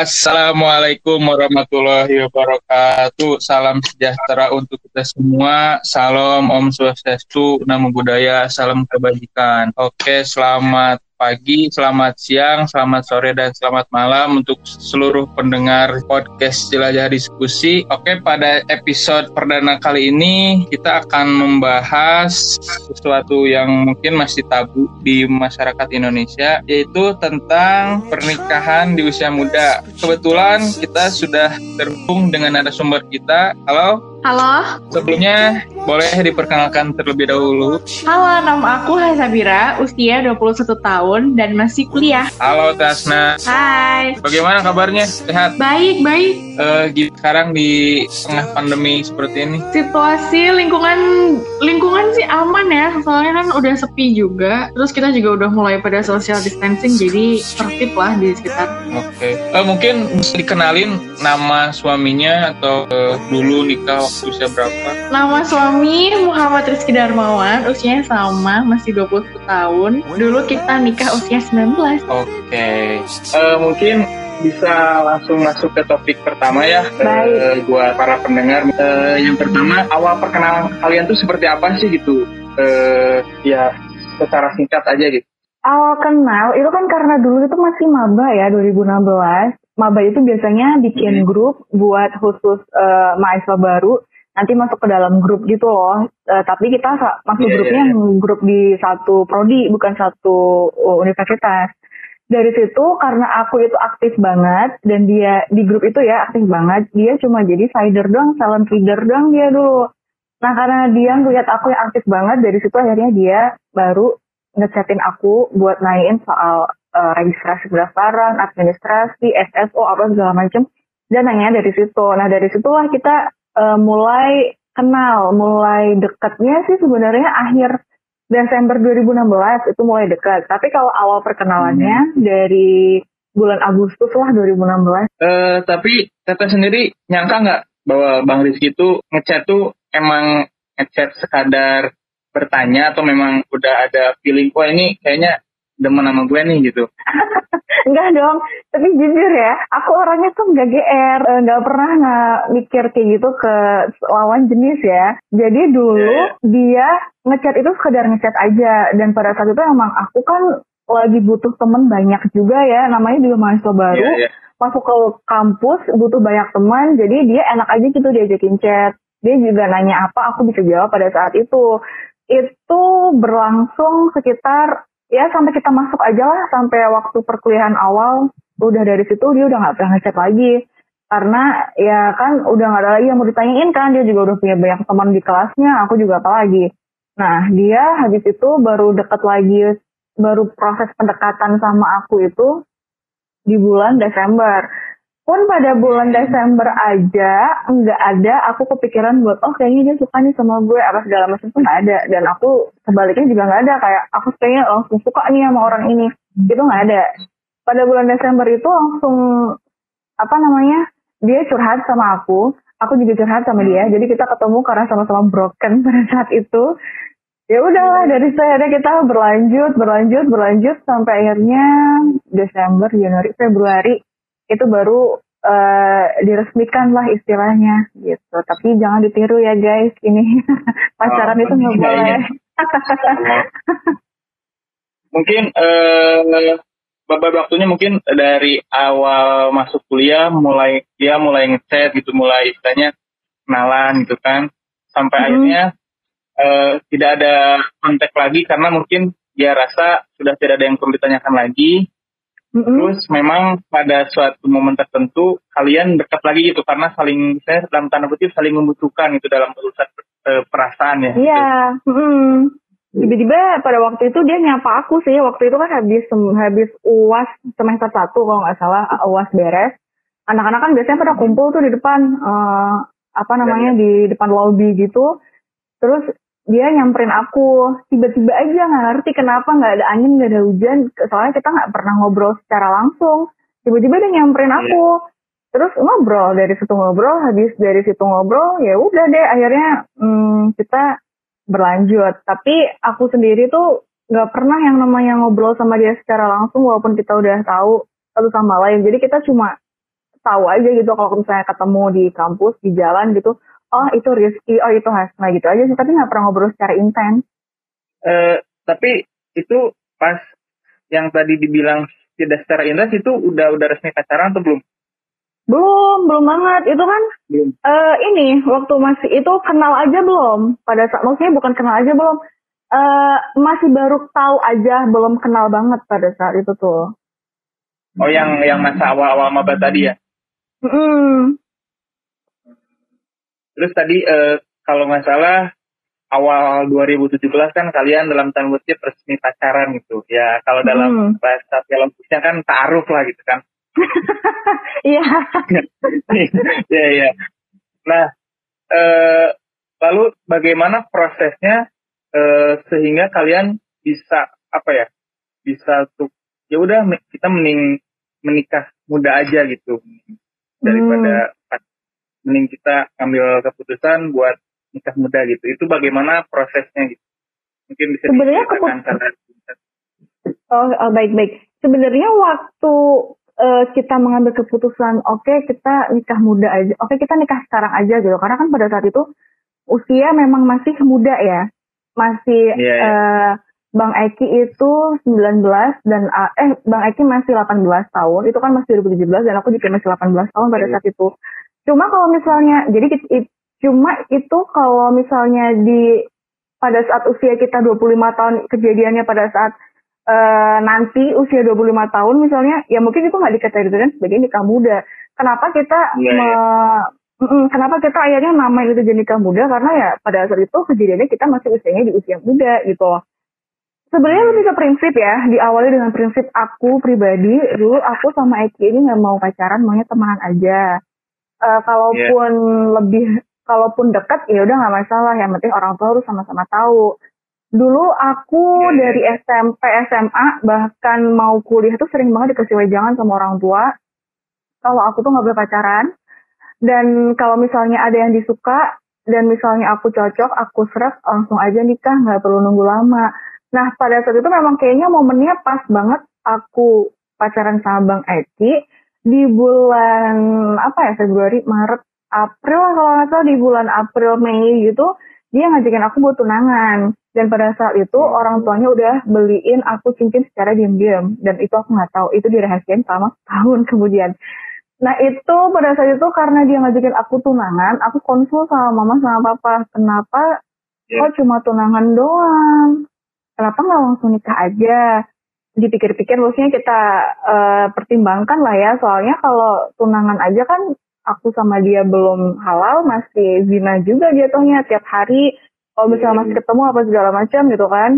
Assalamualaikum warahmatullahi wabarakatuh. Salam sejahtera untuk kita semua. Salam Om Swastiastu, Namo Buddhaya, salam kebajikan. Oke, selamat pagi, selamat siang, selamat sore, dan selamat malam untuk seluruh pendengar podcast Jelajah Diskusi. Oke, pada episode perdana kali ini kita akan membahas sesuatu yang mungkin masih tabu di masyarakat Indonesia, yaitu tentang pernikahan di usia muda. Kebetulan kita sudah terhubung dengan narasumber kita. Halo, Halo, sebelumnya boleh diperkenalkan terlebih dahulu. halo nama aku Hasabira, usia 21 tahun dan masih kuliah. Halo Tasna, Hai, bagaimana kabarnya? Sehat? baik, baik. Eh, gi- sekarang di tengah pandemi seperti ini. Situasi lingkungan lingkungan sih aman ya, soalnya kan udah sepi juga. Terus kita juga udah mulai pada social distancing, jadi tertib lah di sekitar. Oke. Eh, mungkin bisa dikenalin nama suaminya atau eh, dulu nikah usia berapa? Nama suami Muhammad Rizky Darmawan, usianya sama, masih 21 tahun. Dulu kita nikah usia 19. Oke. Eh, mungkin bisa langsung masuk ke topik pertama ya Baik. eh, buat para pendengar. Eh, yang pertama awal perkenalan kalian tuh seperti apa sih gitu? Eh, ya secara singkat aja gitu. Awal kenal itu kan karena dulu itu masih maba ya 2016. Maba itu biasanya bikin Hmm. grup buat khusus eh, mahasiswa baru. Nanti masuk ke dalam grup gitu loh. Eh, tapi kita masuk Iya, grupnya iya, yang grup di satu prodi bukan satu uh, universitas. Dari situ karena aku itu aktif banget dan dia di grup itu ya aktif banget. Dia cuma jadi sider doang, silent reader doang dia dulu. Nah karena dia ngeliat aku yang aktif banget dari situ akhirnya dia baru ngechatin aku buat nanyain soal eh, registrasi pendaftaran, administrasi, SSO apa segala macem dan nanya dari situ. Nah dari situlah kita eh, mulai kenal, mulai dekatnya sih sebenarnya akhir Desember 2016 itu mulai dekat. Tapi kalau awal perkenalannya dari bulan Agustus lah 2016. Eh, tapi Tete sendiri nyangka nggak bahwa Bang Rizky itu ngechat tuh emang ngechat sekadar bertanya atau memang udah ada feeling kok ini kayaknya demen sama gue nih gitu. Enggak dong, tapi jujur ya, aku orangnya tuh nggak GR, eh, nggak pernah nggak mikir kayak gitu ke lawan jenis ya. Jadi dulu Iya, dia ngechat itu sekedar ngechat aja, dan pada saat itu emang aku kan lagi butuh temen banyak juga ya, namanya juga mahasiswa baru, Iya, iya. masuk ke kampus butuh banyak teman, jadi dia enak aja gitu diajakin chat. Dia juga nanya apa, aku bisa jawab pada saat itu. Itu berlangsung sekitar ya sampai kita masuk aja lah sampai waktu perkuliahan awal udah dari situ dia udah nggak pernah ngechat lagi. Karena ya kan udah nggak ada lagi yang mau ditanyain kan dia juga udah punya banyak teman di kelasnya aku juga apa lagi nah dia habis itu baru deket lagi baru proses pendekatan sama aku itu di bulan Desember pun pada bulan Desember aja nggak ada aku kepikiran buat oh kayaknya dia suka nih sama gue apa segala macam tuh nggak ada. Dan aku sebaliknya juga nggak ada kayak aku kayaknya langsung suka nih sama orang ini. Itu nggak ada. Pada bulan Desember itu langsung apa namanya dia curhat sama aku. Aku juga curhat sama dia. Jadi kita ketemu karena sama-sama broken pada saat itu. Ya udahlah dari saya kita berlanjut berlanjut berlanjut sampai akhirnya Desember Januari Februari itu baru eh, diresmikan lah istilahnya gitu. Tapi jangan ditiru ya guys ini pacaran Oh, itu nggak iya, boleh. Mungkin beberapa waktunya mungkin dari awal masuk kuliah mulai dia mulai ngechat gitu mulai istilahnya kenalan gitu kan. Sampai Mhm. akhirnya eh, tidak ada kontak lagi karena mungkin dia rasa sudah tidak ada yang perlu ditanyakan lagi Mm-mm. Terus memang pada suatu momen tertentu kalian dekat lagi gitu karena saling saya dalam tanda kutip saling membutuhkan itu dalam urusan eh, perasaan ya. gitu. Iya, mm. tiba-tiba pada waktu itu dia nyapa aku sih. Waktu itu kan habis habis uas semester satu kalau nggak salah uas beres. Anak-anak kan biasanya pada kumpul tuh di depan eh, apa namanya di depan lobby gitu. Terus dia nyamperin aku. Tiba-tiba aja nggak ngerti kenapa nggak ada angin nggak ada hujan. Soalnya kita nggak pernah ngobrol secara langsung. Tiba-tiba dia nyamperin aku. Terus ngobrol dari situ ngobrol habis dari situ ngobrol ya udah deh akhirnya hmm, kita berlanjut. Tapi aku sendiri tuh nggak pernah yang namanya ngobrol sama dia secara langsung walaupun kita udah tahu satu sama lain. Jadi kita cuma tahu aja gitu kalau misalnya ketemu di kampus di jalan gitu oh itu Rizky. Oh itu Hasna gitu aja sih. Tapi nggak pernah ngobrol secara intens. Uh, tapi itu pas yang tadi dibilang tidak secara intens itu udah udah resmi pacaran atau belum? Belum belum banget. Itu kan belum. Uh, ini waktu masih itu kenal aja belum? Pada saat maksudnya bukan kenal aja belum. Uh, masih baru tahu aja belum kenal banget pada saat itu tuh. Oh yang yang masa awal-awal maba tadi ya? Mm. Terus tadi eh, kalau nggak salah awal 2017 kan kalian dalam tanda kutip resmi pacaran gitu. Ya kalau dalam mm. bahasa biologisnya kan taaruf lah gitu kan. Iya. Iya iya. Nah eh, lalu bagaimana prosesnya eh, sehingga kalian bisa apa ya bisa tuh ya udah kita mending menikah muda aja gitu daripada hmm. Mending kita ambil keputusan buat nikah muda gitu itu bagaimana prosesnya gitu mungkin bisa sebenarnya keputusan oh, oh baik baik sebenarnya waktu uh, kita mengambil keputusan oke okay, kita nikah muda aja oke okay, kita nikah sekarang aja gitu karena kan pada saat itu usia memang masih muda ya masih yeah, yeah. Uh, Bang Eki itu 19 dan eh Bang Eki masih 18 tahun. Itu kan masih 2017 dan aku juga masih 18 tahun pada iya. saat itu. Cuma kalau misalnya jadi it, cuma itu kalau misalnya di pada saat usia kita 25 tahun kejadiannya pada saat uh, nanti usia 25 tahun misalnya ya mungkin itu nggak dikategorikan sebagai nikah muda. Kenapa kita yeah, me, yeah. kenapa kita akhirnya namain itu jadi nikah muda karena ya pada saat itu kejadiannya kita masih usianya di usia muda gitu Sebenarnya lebih ke prinsip ya, diawali dengan prinsip aku pribadi, dulu aku sama Eki ini nggak mau pacaran, maunya temenan aja. Uh, kalaupun yeah. lebih, kalaupun dekat ya udah nggak masalah, yang penting orang tua harus sama-sama tahu. Dulu aku yeah. Iya. dari SMP, SMA, bahkan mau kuliah tuh sering banget dikasih wejangan sama orang tua. Kalau aku tuh nggak boleh pacaran. Dan kalau misalnya ada yang disuka, dan misalnya aku cocok, aku serak, langsung aja nikah, nggak perlu nunggu lama Nah pada saat itu memang kayaknya momennya pas banget aku pacaran sama Bang Eki di bulan apa ya Februari, Maret, April kalau nggak salah di bulan April Mei gitu dia ngajakin aku buat tunangan. Dan pada saat itu orang tuanya udah beliin aku cincin secara diam-diam. Dan itu aku nggak tahu itu dirahasiain selama tahun kemudian. Nah itu pada saat itu karena dia ngajakin aku tunangan aku konsul sama mama sama papa. Kenapa yeah. kok cuma tunangan doang? Kenapa nggak langsung nikah aja? Dipikir-pikir maksudnya kita uh, pertimbangkan lah ya, soalnya kalau tunangan aja kan aku sama dia belum halal, masih zina juga jatuhnya tiap hari. Kalau misalnya masih ketemu apa segala macam gitu kan.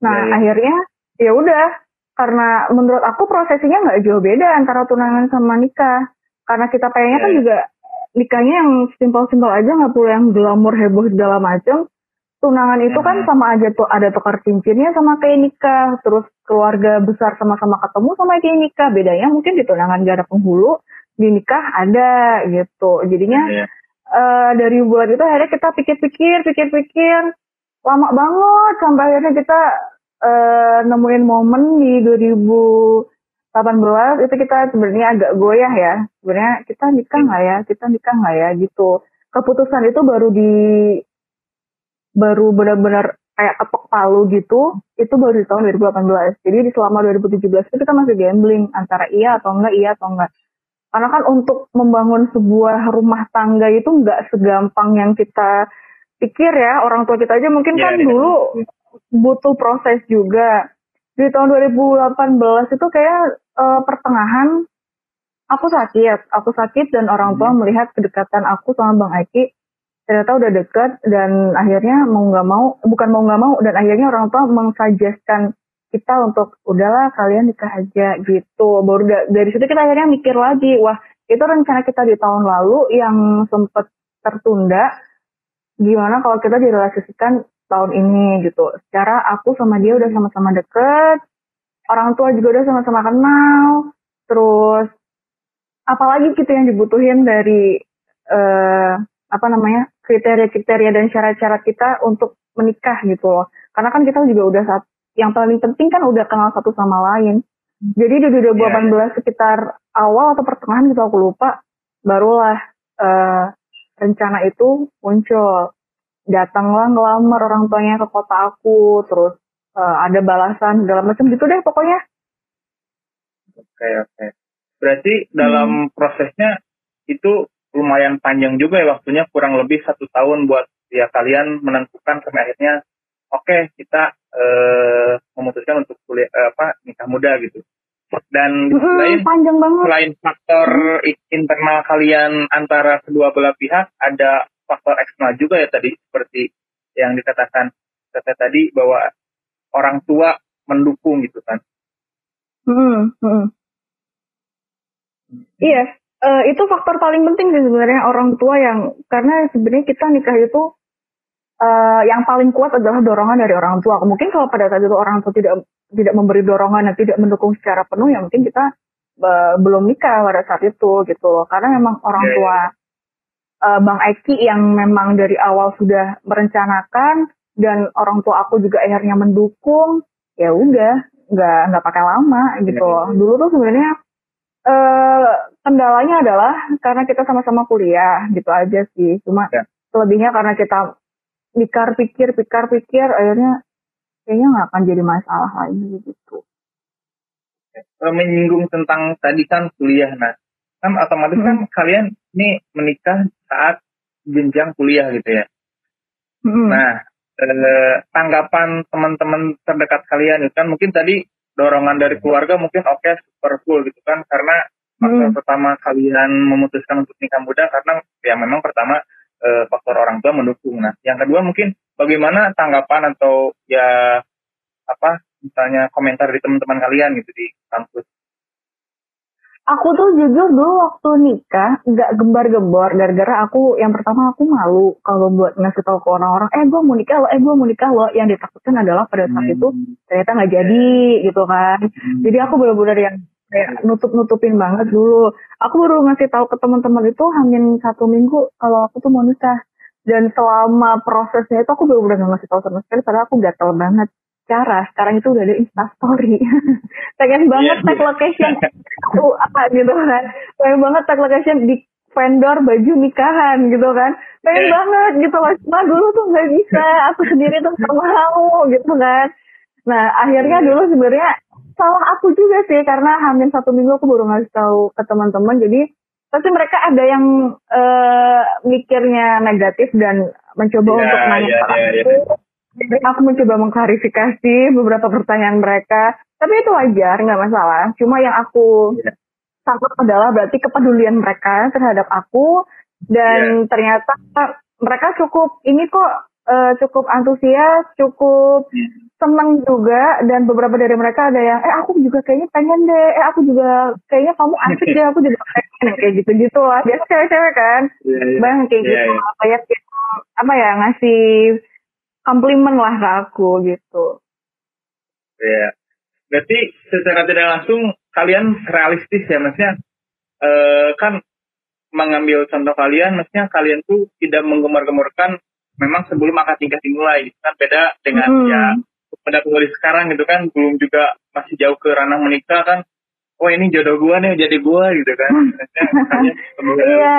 Nah yeah, yeah. akhirnya ya udah karena menurut aku prosesinya nggak jauh beda antara tunangan sama nikah. Karena kita pengennya yeah. kan iya. juga nikahnya yang simpel-simpel aja nggak perlu yang glamor heboh segala macam tunangan itu kan sama aja tuh ada tukar cincinnya sama kayak nikah terus keluarga besar sama-sama ketemu sama kayak nikah. Bedanya mungkin di tunangan gak ada penghulu di nikah ada gitu. Jadinya yeah. uh, dari buat itu akhirnya kita pikir-pikir pikir-pikir lama banget sampai akhirnya kita uh, nemuin momen di 2018 itu kita sebenarnya agak goyah ya. Sebenarnya kita nikah nggak ya? Kita nikah nggak ya? Gitu. Keputusan itu baru di baru benar-benar kayak ketok palu gitu, itu baru di tahun 2018. Jadi di selama 2017 itu kita masih gambling antara iya atau enggak, iya atau enggak. Karena kan untuk membangun sebuah rumah tangga itu enggak segampang yang kita pikir ya. Orang tua kita aja mungkin yeah, kan yeah. dulu butuh proses juga. Di tahun 2018 itu kayak uh, pertengahan aku sakit, aku sakit dan orang tua hmm. melihat kedekatan aku sama Bang Aiki ternyata udah deket dan akhirnya mau nggak mau bukan mau nggak mau dan akhirnya orang tua mengsuggestkan kita untuk udahlah kalian nikah aja gitu. Baru da dari situ kita akhirnya mikir lagi wah itu rencana kita di tahun lalu yang sempat tertunda. Gimana kalau kita direlasikan tahun ini? Gitu. Secara aku sama dia udah sama-sama deket orang tua juga udah sama-sama kenal terus apalagi kita yang dibutuhin dari uh, apa namanya kriteria-kriteria dan syarat-syarat kita untuk menikah gitu loh. Karena kan kita juga udah saat yang paling penting kan udah kenal satu sama lain. Jadi di 2018 yeah. sekitar awal atau pertengahan gitu aku lupa barulah uh, rencana itu muncul datanglah ngelamar orang tuanya ke kota aku terus uh, ada balasan segala macam gitu deh pokoknya oke oke berarti dalam hmm. prosesnya itu lumayan panjang juga ya waktunya kurang lebih satu tahun buat ya kalian menentukan sampai akhirnya oke okay, kita uh, memutuskan untuk kuliah uh, apa nikah muda gitu dan hmm, selain panjang banget. selain faktor internal kalian antara kedua belah pihak ada faktor eksternal juga ya tadi seperti yang dikatakan kata tadi bahwa orang tua mendukung gitu kan. Hmm, hmm. Iya, uh, itu faktor paling penting sih sebenarnya orang tua yang karena sebenarnya kita nikah itu uh, yang paling kuat adalah dorongan dari orang tua. Mungkin kalau pada saat itu orang tua tidak tidak memberi dorongan dan tidak mendukung secara penuh, ya mungkin kita uh, belum nikah pada saat itu gitu loh. Karena memang orang iya, tua uh, Bang Eki yang memang dari awal sudah merencanakan dan orang tua aku juga akhirnya mendukung ya udah nggak nggak pakai lama gitu loh iya. dulu tuh sebenarnya uh, kendalanya adalah karena kita sama-sama kuliah gitu aja sih cuma ya. selebihnya karena kita pikir pikir pikir pikir akhirnya kayaknya nggak akan jadi masalah lagi gitu menyinggung tentang tadi kan kuliah nah kan otomatis kan hmm. kan kalian ini menikah saat jenjang kuliah gitu ya hmm. nah eh, tanggapan teman-teman terdekat kalian itu kan mungkin tadi dorongan dari keluarga mungkin oke okay, super cool gitu kan karena faktor hmm. pertama kalian memutuskan untuk nikah muda karena ya memang pertama eh, faktor orang tua mendukung. Nah, yang kedua mungkin bagaimana tanggapan atau ya apa misalnya komentar dari teman-teman kalian gitu di kampus aku tuh jujur dulu waktu nikah nggak gembar-gembor gara-gara aku yang pertama aku malu kalau buat ngasih tahu ke orang-orang eh gue mau nikah lo eh gue mau nikah lo. Yang ditakutkan adalah pada saat hmm. itu ternyata nggak jadi gitu kan. Hmm. jadi aku benar-benar yang kayak nutup-nutupin banget dulu. Aku baru ngasih tahu ke teman-teman itu hamin satu minggu kalau aku tuh mau nikah. Dan selama prosesnya itu aku benar-benar ngasih tahu sama sekali padahal aku gatel banget cara sekarang itu udah ada instastory pengen banget yeah, tag location. aku apa gitu kan. Pengen banget tag location di vendor baju nikahan gitu kan. Pengen yeah. banget gitu loh. Cuma dulu tuh nggak bisa. Aku sendiri tuh nggak mau gitu kan. Nah akhirnya iya. dulu sebenarnya salah aku juga sih. Karena hamil satu minggu aku baru ngasih tahu ke teman-teman. Jadi pasti mereka ada yang uh, mikirnya negatif dan mencoba yeah, untuk nanya yeah, yeah, yeah aku mencoba mengklarifikasi beberapa pertanyaan mereka. Tapi itu wajar, nggak masalah. Cuma yang aku yeah. takut adalah berarti kepedulian mereka terhadap aku dan yeah. ternyata mereka cukup ini kok uh, cukup antusias, cukup yeah. seneng juga dan beberapa dari mereka ada yang eh aku juga kayaknya pengen deh, eh aku juga kayaknya kamu asik deh, aku juga pengen kayak gitu-gitu lah. Biasa cewek-cewek kan, yeah, yeah. bang kayak yeah, gitu, yeah. apa ya ngasih komplimen lah ke aku gitu. Ya, berarti secara tidak langsung kalian realistis ya, maksudnya eh, kan mengambil contoh kalian, maksudnya kalian tuh tidak menggemar-gemurkan memang sebelum akad nikah dimulai, gitu kan beda dengan hmm. ya pada penulis sekarang gitu kan belum juga masih jauh ke ranah menikah kan oh ini jodoh gua nih jadi gua gitu kan. Iya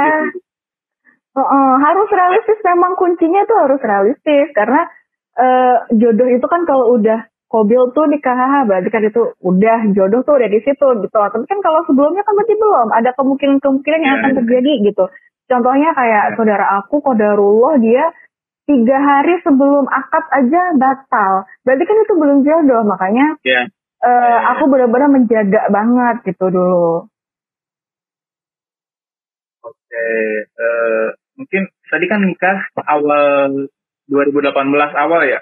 Oh, uh, harus realistis memang kuncinya tuh harus realistis karena uh, jodoh itu kan kalau udah kobil tuh nikah berarti kan itu udah jodoh tuh udah di situ gitu. Tapi kan kalau sebelumnya kan berarti belum ada kemungkinan-kemungkinan yang akan iya. terjadi gitu. Contohnya kayak iya. saudara aku kodarullah dia tiga hari sebelum akad aja batal. Berarti kan itu belum jodoh makanya yeah. Iya. uh, aku benar-benar menjaga banget gitu dulu. Oke, okay. uh, eh, mungkin tadi kan nikah awal 2018 awal ya?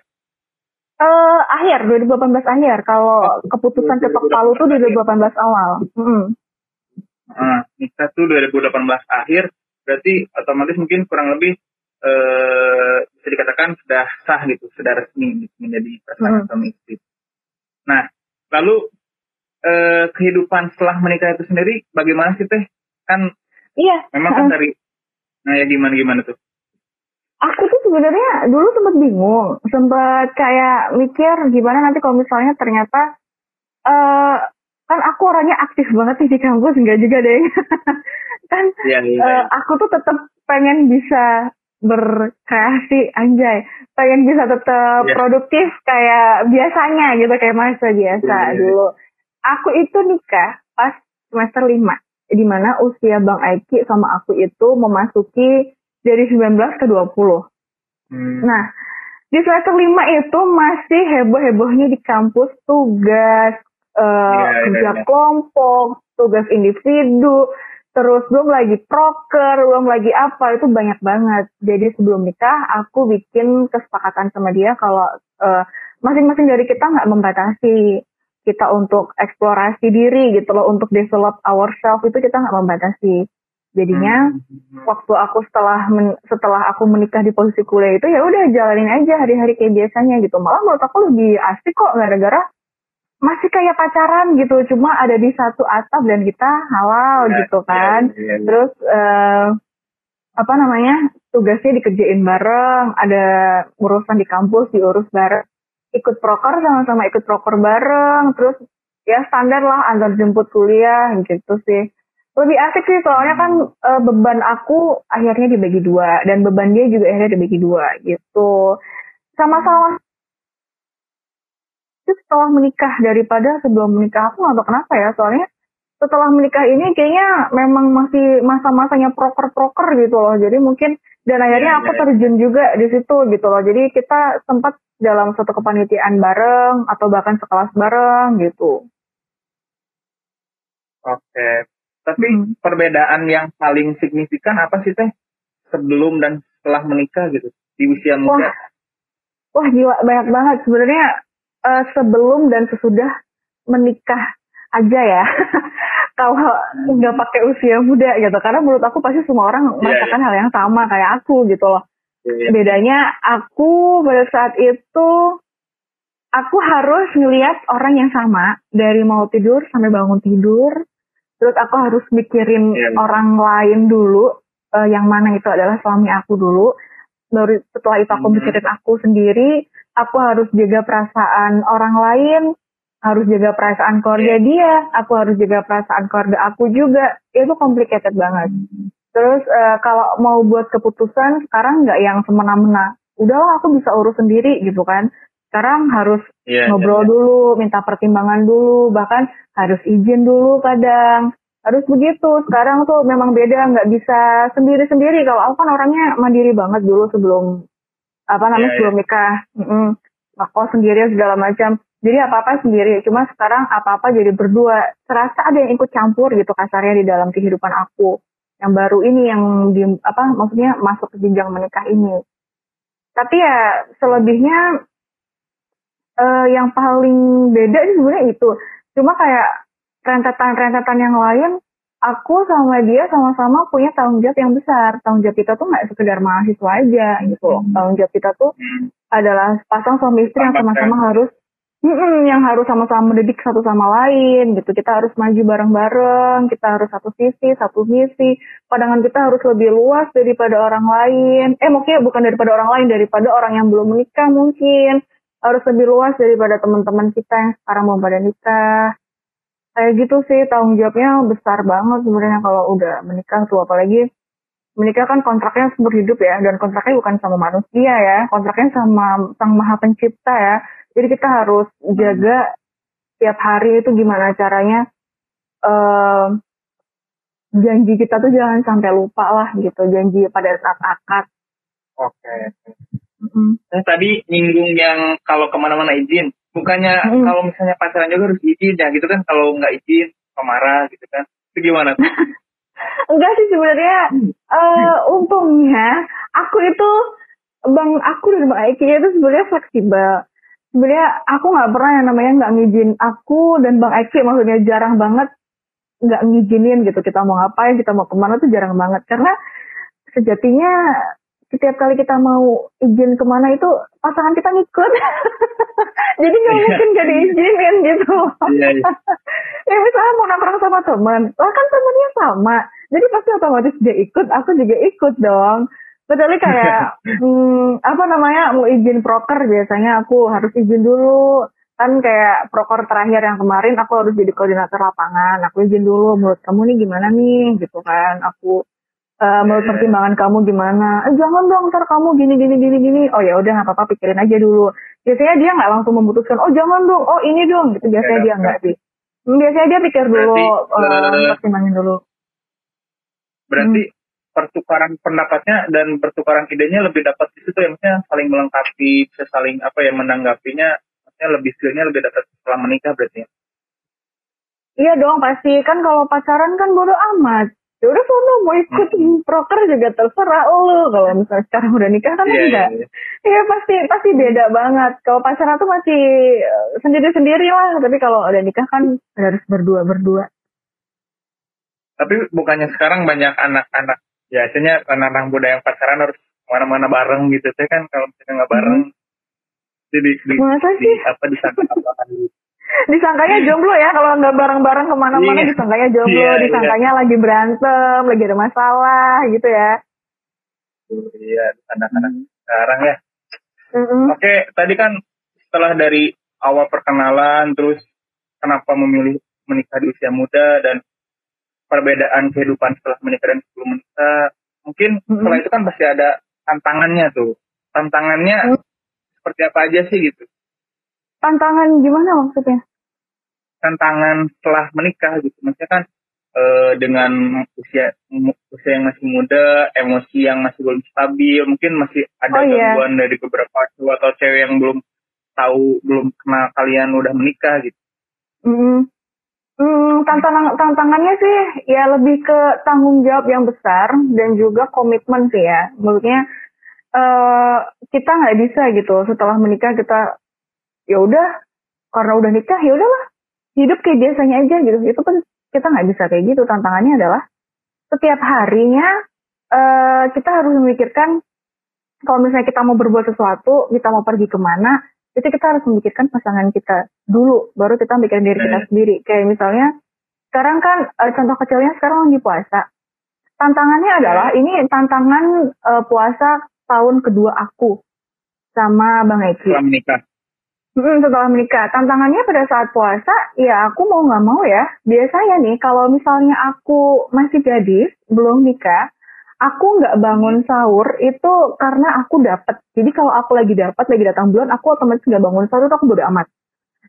Uh, akhir 2018 akhir kalau keputusan ketok palu tuh 2018 awal. Hmm. Nah, nikah tuh 2018 akhir berarti otomatis mungkin kurang lebih uh, bisa dikatakan sudah sah gitu, sudah resmi gitu, menjadi pasangan hmm. suami istri. Nah, lalu uh, kehidupan setelah menikah itu sendiri bagaimana sih teh? Kan iya. Memang kan dari nah ya gimana gimana tuh? aku tuh sebenarnya dulu sempat bingung, sempat kayak mikir gimana nanti kalau misalnya ternyata uh, kan aku orangnya aktif banget nih di kampus enggak juga deh kan Iya, iya. eh, aku tuh tetap pengen bisa berkreasi anjay pengen bisa tetap Iya. produktif kayak biasanya gitu kayak masa biasa Iya, iya, iya. dulu aku itu nikah pas semester 5 di mana usia Bang Aiki sama aku itu memasuki dari 19 ke 20 Hmm. Nah, di semester 5 itu masih heboh-hebohnya di kampus tugas, eh, Iya, kerja iya, iya. kelompok, tugas individu, terus belum lagi proker, belum lagi apa, itu banyak banget. Jadi sebelum nikah, aku bikin kesepakatan sama dia kalau eh, masing-masing dari kita nggak membatasi kita untuk eksplorasi diri gitu loh, untuk develop ourselves itu kita nggak membatasi. Jadinya Hmm. waktu aku setelah men- setelah aku menikah di posisi kuliah itu ya udah jalanin aja hari-hari kayak biasanya gitu malah menurut aku lebih asik kok gara-gara masih kayak pacaran gitu cuma ada di satu atap dan kita halal Iya, gitu kan iya, iya, iya. terus eh, apa namanya tugasnya dikerjain bareng ada urusan di kampus diurus bareng ikut proker sama-sama ikut proker bareng. Terus ya standar lah antar jemput kuliah gitu sih. Lebih asik sih soalnya kan eh, beban aku akhirnya dibagi dua dan beban dia juga akhirnya dibagi dua gitu. Sama-sama setelah menikah daripada sebelum menikah aku nggak tahu kenapa ya soalnya setelah menikah ini kayaknya memang masih masa-masanya proker-proker gitu loh jadi mungkin dan akhirnya Iya, aku iya. terjun juga di situ gitu loh jadi kita sempat dalam satu kepanitiaan bareng atau bahkan sekelas bareng gitu Oke. Tapi Hmm. perbedaan yang paling signifikan apa sih teh sebelum dan setelah menikah gitu di usia muda? Wah, wah gila banyak banget sebenarnya eh, sebelum dan sesudah menikah aja ya. Kalau nggak pakai usia muda gitu, karena menurut aku pasti semua orang Iya, merasakan hal yang sama kayak aku gitu loh. Iya. Bedanya aku pada saat itu aku harus ngelihat orang yang sama dari mau tidur sampai bangun tidur. Terus aku harus mikirin Iya. orang lain dulu, eh, yang mana itu adalah suami aku dulu. Baru setelah itu aku Hmm. mikirin aku sendiri, aku harus jaga perasaan orang lain, harus jaga perasaan keluarga Iya. dia, aku harus jaga perasaan keluarga aku juga. Itu complicated banget. Terus eh, kalau mau buat keputusan sekarang nggak yang semena-mena. Udahlah aku bisa urus sendiri gitu kan. Sekarang harus Iya, ngobrol iya, dulu, minta pertimbangan dulu, bahkan harus izin dulu kadang. Harus begitu. Sekarang tuh memang beda, nggak bisa sendiri-sendiri. Kalau aku kan orangnya mandiri banget dulu sebelum apa namanya Iya, sebelum nikah. Mm-mm. Ngekos sendiri segala macam. Jadi apa-apa sendiri. Cuma sekarang apa-apa jadi berdua. Serasa ada yang ikut campur gitu kasarnya di dalam kehidupan aku. Yang baru ini yang di apa maksudnya masuk ke jenjang menikah ini. Tapi ya selebihnya eh, yang paling beda sih sebenarnya itu. Cuma kayak rentetan-rentetan yang lain, aku sama dia sama-sama punya tanggung jawab yang besar. Tanggung jawab kita tuh nggak sekedar mahasiswa aja gitu. loh. Tanggung jawab kita tuh Hmm. adalah pasang suami istri yang sama-sama harus Mm-mm, yang harus sama-sama mendidik satu sama lain gitu. Kita harus maju bareng-bareng, kita harus satu visi, satu misi. Pandangan kita harus lebih luas daripada orang lain. Eh mungkin bukan daripada orang lain, daripada orang yang belum menikah mungkin. Harus lebih luas daripada teman-teman kita yang sekarang mau pada nikah. Kayak gitu sih, tanggung jawabnya besar banget sebenarnya kalau udah menikah tuh. Apalagi menikah kan kontraknya seumur hidup ya, dan kontraknya bukan sama manusia ya, kontraknya sama sang maha pencipta ya. Jadi kita harus jaga tiap hari itu gimana caranya eh janji kita tuh jangan sampai lupa lah gitu, janji pada saat akad. Oke. Nah, tadi nyinggung yang kalau ke mana-mana izin, bukannya Hmm. kalau misalnya pacaran juga harus izin ya gitu kan? Kalau nggak izin, pemarah gitu kan? Itu gimana? tuh? Enggak sih sebenarnya eh untungnya aku itu bang aku dan bang Eki itu sebenarnya fleksibel. Sebenarnya aku nggak pernah yang namanya nggak ngizin aku dan bang Eki maksudnya jarang banget nggak ngizinin gitu. Kita mau ngapain kita mau ke mana tuh jarang banget. Karena sejatinya setiap kali kita mau izin ke mana itu pasangan kita ngikut. Jadi nggak Iya. mungkin gak diizinin gitu. Iya, iya. ya misalnya mau nongkrong sama teman lah kan temennya sama. Jadi pasti otomatis dia ikut aku juga ikut dong kecuali kayak hmm, apa namanya mau izin proker biasanya aku harus izin dulu. Kan kayak proker terakhir yang kemarin aku harus jadi koordinator lapangan. Aku izin dulu menurut kamu nih gimana nih? Gitu kan aku uh, menurut pertimbangan kamu gimana? Eh, jangan dong ntar kamu gini gini gini gini. Oh ya udah nggak apa-apa pikirin aja dulu. Biasanya dia nggak langsung memutuskan oh jangan dong oh ini dong gitu. Biasanya ya, dia nggak sih. Hmm, biasanya dia pikir dulu berarti, uh, pertimbangin dulu. berarti hmm. Pertukaran pendapatnya dan pertukaran idenya lebih dapat di situ ya maksudnya saling melengkapi bisa saling apa ya menanggapinya maksudnya lebih skillnya lebih dapat setelah menikah berarti ya? Iya dong pasti kan kalau pacaran kan bodo amat. Ya udah sono mau ikut hmm. proker juga terserah lo. Kalau misalnya sekarang udah nikah kan yeah, enggak. Iya yeah, yeah. pasti pasti beda banget. Kalau pacaran tuh masih eh, sendiri-sendiri lah. Tapi kalau udah nikah kan harus berdua-berdua. Tapi bukannya sekarang banyak anak-anak biasanya anak-anak muda yang pacaran harus mana-mana bareng gitu. Saya kan kalau misalnya nggak bareng hmm jadi di, Masa sih? Di, apa disangka apa disangkanya jomblo ya kalau nggak bareng-bareng ke mana-mana iya. disangkanya jomblo iya, iya. disangkanya iya. lagi berantem lagi ada masalah gitu ya iya anak-anak hmm. sekarang ya mm-hmm. oke tadi kan setelah dari awal perkenalan terus kenapa memilih menikah di usia muda dan perbedaan kehidupan setelah menikah dan sebelum menikah mungkin mm-hmm. setelah itu kan pasti ada tantangannya tuh tantangannya mm-hmm seperti apa aja sih gitu? Tantangan gimana maksudnya? Tantangan setelah menikah gitu, maksudnya kan e, dengan usia usia yang masih muda, emosi yang masih belum stabil, mungkin masih ada oh, iya. gangguan yeah. dari beberapa cowok atau cewek yang belum tahu, belum kenal kalian udah menikah gitu. Mm. Hmm, tantangan tantangannya sih ya lebih ke tanggung jawab yang besar dan juga komitmen sih ya. Menurutnya uh, kita nggak bisa gitu setelah menikah kita ya udah karena udah nikah ya udahlah hidup kayak biasanya aja gitu itu pun kita nggak bisa kayak gitu tantangannya adalah setiap harinya uh, kita harus memikirkan kalau misalnya kita mau berbuat sesuatu kita mau pergi ke mana itu kita harus memikirkan pasangan kita dulu baru kita mikirin diri kita sendiri kayak misalnya sekarang kan uh, contoh kecilnya sekarang lagi puasa tantangannya adalah ini tantangan uh, puasa tahun kedua aku sama Bang Eki. Setelah menikah. Hmm, setelah menikah. Tantangannya pada saat puasa, ya aku mau nggak mau ya. Biasanya nih, kalau misalnya aku masih gadis, belum nikah, aku nggak bangun sahur itu karena aku dapat. Jadi kalau aku lagi dapat, lagi datang bulan, aku otomatis nggak bangun sahur itu aku bodo amat.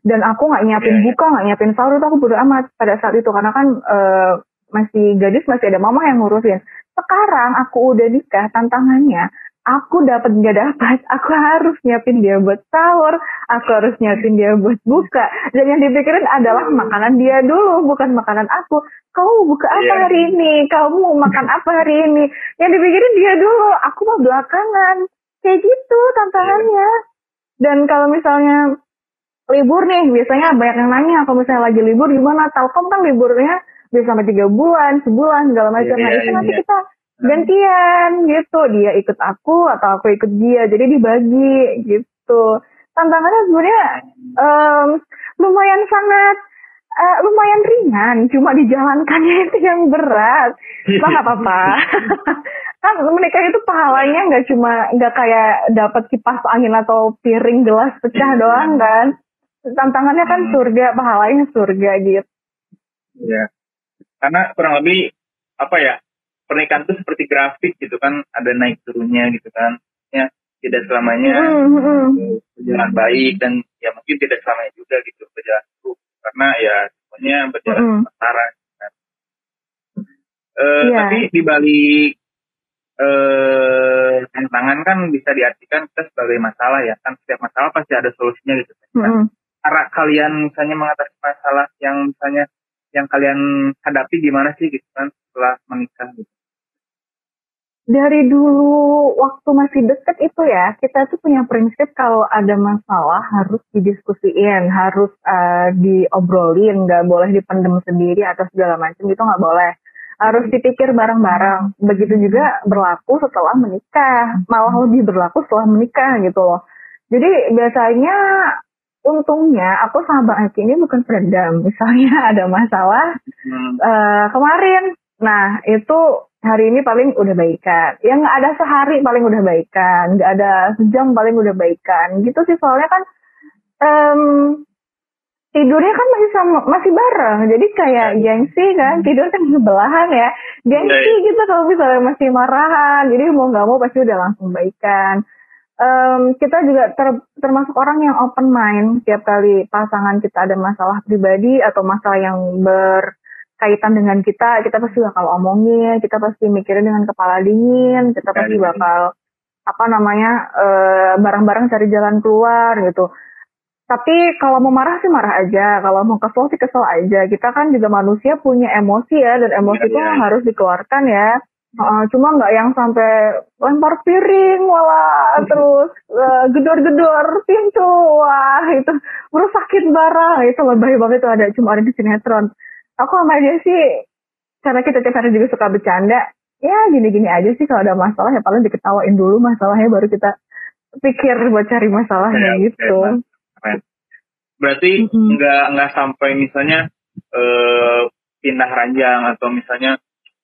Dan aku nggak nyiapin yeah. buka, nggak nyiapin sahur itu aku bodo amat pada saat itu karena kan uh, masih gadis, masih ada mama yang ngurusin. Sekarang aku udah nikah, tantangannya aku dapat nggak dapat, aku harus nyiapin dia buat sahur, aku harus nyiapin dia buat buka. Dan yang dipikirin adalah makanan dia dulu, bukan makanan aku. Kamu buka apa yeah. hari ini? Kamu makan apa hari ini? Yang dipikirin dia dulu, aku mau belakangan. Kayak gitu tantangannya. Dan kalau misalnya libur nih, biasanya banyak yang nanya kalau misalnya lagi libur gimana? Telkom kan liburnya bisa sampai tiga bulan, sebulan, segala macam. Yeah, nah itu yeah, nanti yeah. kita gantian gitu. Dia ikut aku atau aku ikut dia. Jadi dibagi gitu. Tantangannya sebenarnya um, lumayan sangat uh, lumayan ringan. Cuma dijalankannya itu yang berat. Nggak apa-apa. Kan menikah itu pahalanya nggak cuma nggak kayak dapat kipas angin atau piring gelas pecah doang kan. Tantangannya kan hmm. surga pahalanya surga gitu. Ya karena kurang lebih apa ya pernikahan itu seperti grafik gitu kan ada naik turunnya gitu kan ya tidak selamanya mm-hmm. berjalan baik dan ya mungkin tidak selamanya juga gitu berjalan buruk karena ya semuanya berjalan mm-hmm. sementara kan. uh, yeah. tapi di balik uh, tantangan kan bisa diartikan kita sebagai masalah ya kan setiap masalah pasti ada solusinya gitu kan mm-hmm. cara kalian misalnya mengatasi masalah yang misalnya yang kalian hadapi gimana sih gitu kan setelah menikah gitu? Dari dulu waktu masih deket itu ya kita tuh punya prinsip kalau ada masalah harus didiskusiin harus uh, diobrolin nggak boleh dipendem sendiri atau segala macam itu nggak boleh. Harus dipikir bareng-bareng. Begitu juga berlaku setelah menikah. Malah lebih berlaku setelah menikah gitu loh. Jadi biasanya untungnya aku sama Bang Eki ini bukan peredam misalnya ada masalah hmm. uh, kemarin nah itu hari ini paling udah baikan. Yang nggak ada sehari paling udah baikan, nggak ada sejam paling udah baikan. Gitu sih soalnya kan um, tidurnya kan masih sama masih bareng jadi kayak Ya. gengsi kan tidur kan sebelahan ya gengsi Ya, ya. gitu kalau misalnya masih marahan jadi mau nggak mau pasti udah langsung baikan Em, kita juga ter- termasuk orang yang open mind tiap kali pasangan kita ada masalah pribadi atau masalah yang berkaitan dengan kita kita pasti bakal omongin kita pasti mikirin dengan kepala dingin kita pasti Ya, ya. bakal apa namanya eh, bareng-bareng cari jalan keluar gitu tapi kalau mau marah sih marah aja kalau mau kesel sih kesel aja kita kan juga manusia punya emosi ya dan emosi Iya, itu iya. harus dikeluarkan ya Uh, cuma nggak yang sampai lempar piring wala terus uh, gedor-gedor pintu wah itu merusakin barang. Itu lebay banget itu ada cuma ada di sinetron. Aku sama dia sih karena kita tiap hari juga suka bercanda ya gini-gini aja sih kalau ada masalah ya paling diketawain dulu masalahnya baru kita pikir buat cari masalahnya Ya, gitu. oke, Keren. Berarti nggak nggak sampai misalnya eh, pindah ranjang atau misalnya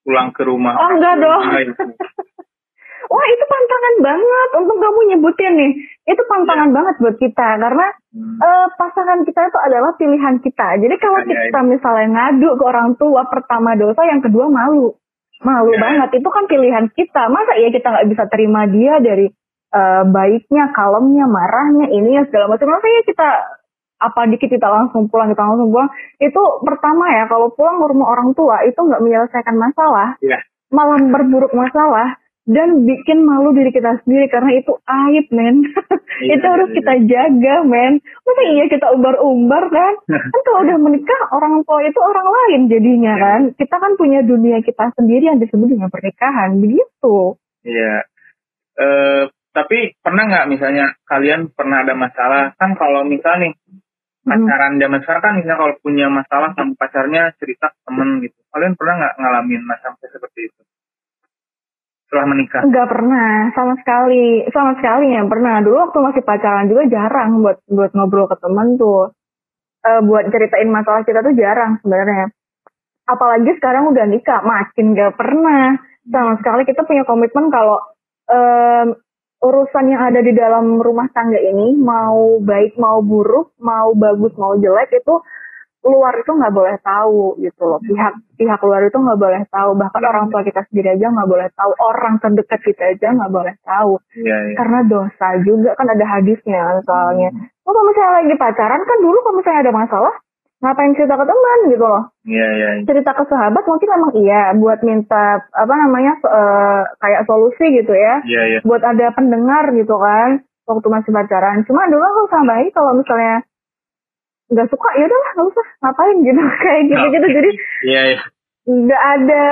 pulang ke rumah. Oh, enggak dong. Wah itu pantangan banget untuk kamu nyebutin nih. Itu pantangan banget buat kita karena Hmm. eh, pasangan kita itu adalah pilihan kita. Jadi kalau Makanya kita misalnya ngadu ke orang tua, pertama dosa, yang kedua malu, malu Ya. banget. Itu kan pilihan kita. Masa iya kita nggak bisa terima dia dari eh, baiknya, kalemnya, marahnya, ini ya segala macam. Masa ya kita apa dikit kita langsung pulang, kita langsung pulang. Itu pertama ya kalau pulang ke rumah orang tua itu nggak menyelesaikan masalah, Iya. malah berburuk masalah dan bikin malu diri kita sendiri karena itu aib men Iya, itu harus iya, kita jaga men masa iya kita umbar-umbar kan kan kalau udah menikah orang tua itu orang lain jadinya Iya. kan kita kan punya dunia kita sendiri yang disebut dengan pernikahan begitu Iya. Eh, tapi pernah nggak misalnya kalian pernah ada masalah kan kalau misal nih. Pacaran zaman sekarang kan misalnya kalau punya masalah sama pacarnya cerita ke temen gitu. Kalian pernah nggak ngalamin masalah seperti itu? Setelah menikah? Enggak pernah sama sekali. Sama sekali ya pernah. Dulu waktu masih pacaran juga jarang buat buat ngobrol ke temen tuh. Eh, buat ceritain masalah kita tuh jarang sebenarnya. Apalagi sekarang udah nikah makin gak pernah. Sama sekali kita punya komitmen kalau em, urusan yang ada di dalam rumah tangga ini mau baik mau buruk mau bagus mau jelek itu luar itu nggak boleh tahu gitu loh. Pihak pihak luar itu nggak boleh tahu. Bahkan orang tua kita sendiri aja nggak boleh tahu. Orang terdekat kita aja nggak boleh tahu. Iya, iya. karena dosa juga kan ada hadisnya soalnya. Oh, kalau misalnya lagi pacaran kan dulu kalau misalnya ada masalah ngapain cerita ke teman gitu loh Iya, iya. iya. cerita ke sahabat mungkin emang iya buat minta apa namanya eh, kayak solusi gitu ya Iya, iya. buat ada pendengar gitu kan waktu masih pacaran cuma dulu aku sama baik kalau misalnya nggak suka ya udahlah nggak usah ngapain gitu kayak gitu gitu jadi Iya, iya. nggak ada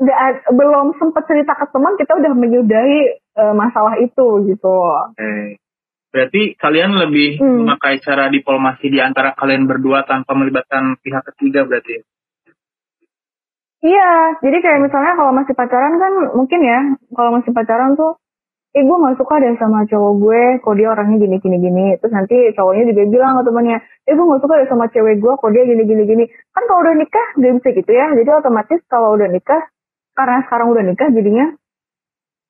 nggak belum sempat cerita ke teman kita udah menyudahi eh, masalah itu gitu Oke. Berarti kalian lebih Hmm. memakai cara diplomasi di antara kalian berdua tanpa melibatkan pihak ketiga berarti. iya jadi kayak misalnya kalau masih pacaran kan mungkin ya kalau masih pacaran tuh eh gue gak suka deh sama cowok gue kok dia orangnya gini gini gini terus nanti cowoknya juga bilang ke temannya eh gue gak suka deh sama cewek gue kok dia gini gini gini kan kalau udah nikah gak bisa gitu ya jadi otomatis kalau udah nikah karena sekarang udah nikah jadinya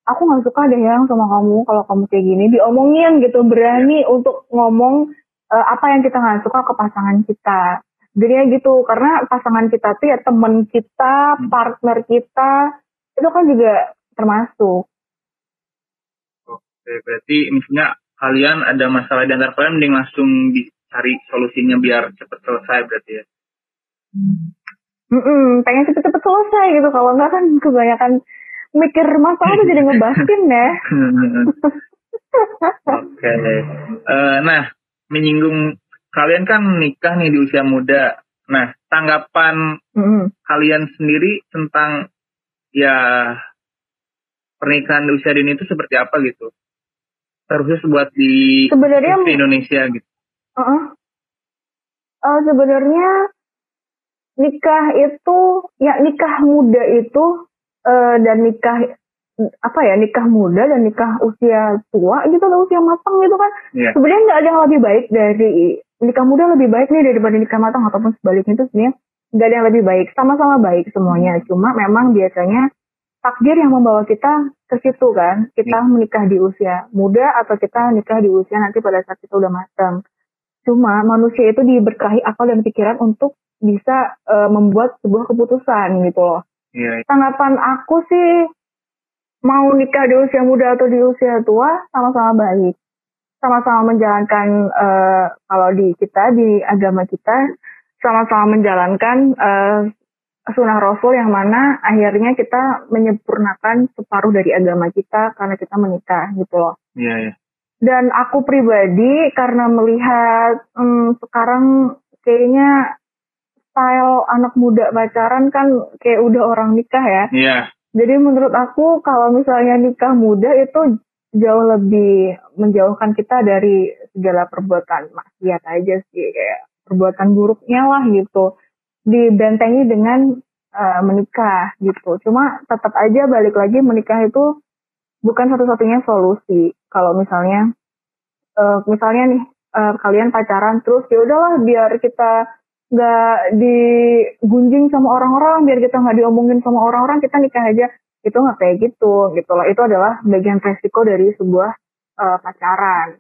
aku gak suka deh yang sama kamu kalau kamu kayak gini diomongin gitu berani untuk ngomong eh, apa yang kita nggak suka ke pasangan kita. Jadinya gitu karena pasangan kita tuh ya temen kita partner kita itu kan juga termasuk. Oke, berarti misalnya kalian ada masalah di antara kalian mending langsung dicari solusinya biar cepat selesai berarti ya. Mm-mm, pengen cepet-cepet selesai gitu kalau enggak kan kebanyakan mikir masalah tuh jadi ngebatin ya Oke. Eh, nah, menyinggung kalian kan nikah nih di usia muda. Nah, tanggapan Mm-mm. kalian sendiri tentang ya pernikahan di usia dini itu seperti apa gitu? Terus buat di, sebenarnya di Indonesia gitu. uh-uh. Uh, sebenarnya nikah itu ya nikah muda itu eh, dan nikah apa ya nikah muda dan nikah usia tua gitu atau usia matang gitu kan. Iya. sebenarnya nggak ada yang lebih baik dari nikah muda lebih baik nih daripada nikah matang ataupun sebaliknya itu sebenarnya nggak ada yang lebih baik. Sama-sama baik semuanya cuma memang biasanya takdir yang membawa kita ke situ kan. Kita menikah di usia muda atau kita nikah di usia nanti pada saat kita udah matang. Cuma manusia itu diberkahi akal dan pikiran untuk bisa uh, membuat sebuah keputusan gitu loh. Iya. Tanggapan aku sih mau nikah di usia muda atau di usia tua sama-sama baik. Sama-sama menjalankan uh, kalau di kita di agama kita sama-sama menjalankan uh, sunnah Rasul yang mana akhirnya kita menyempurnakan separuh dari agama kita karena kita menikah gitu loh. Iya, iya. Dan aku pribadi karena melihat hmm, sekarang kayaknya style anak muda pacaran kan kayak udah orang nikah ya. Iya. Jadi menurut aku kalau misalnya nikah muda itu jauh lebih menjauhkan kita dari segala perbuatan maksiat aja sih kayak perbuatan buruknya lah gitu. Dibentengi dengan uh, menikah gitu. Cuma tetap aja balik lagi menikah itu bukan satu-satunya solusi. Kalau misalnya, uh, misalnya nih uh, kalian pacaran terus ya udahlah biar kita nggak digunjing sama orang-orang, biar kita nggak diomongin sama orang-orang, kita nikah aja. Itu nggak kayak gitu, gitu loh. Itu adalah bagian resiko dari sebuah uh, pacaran.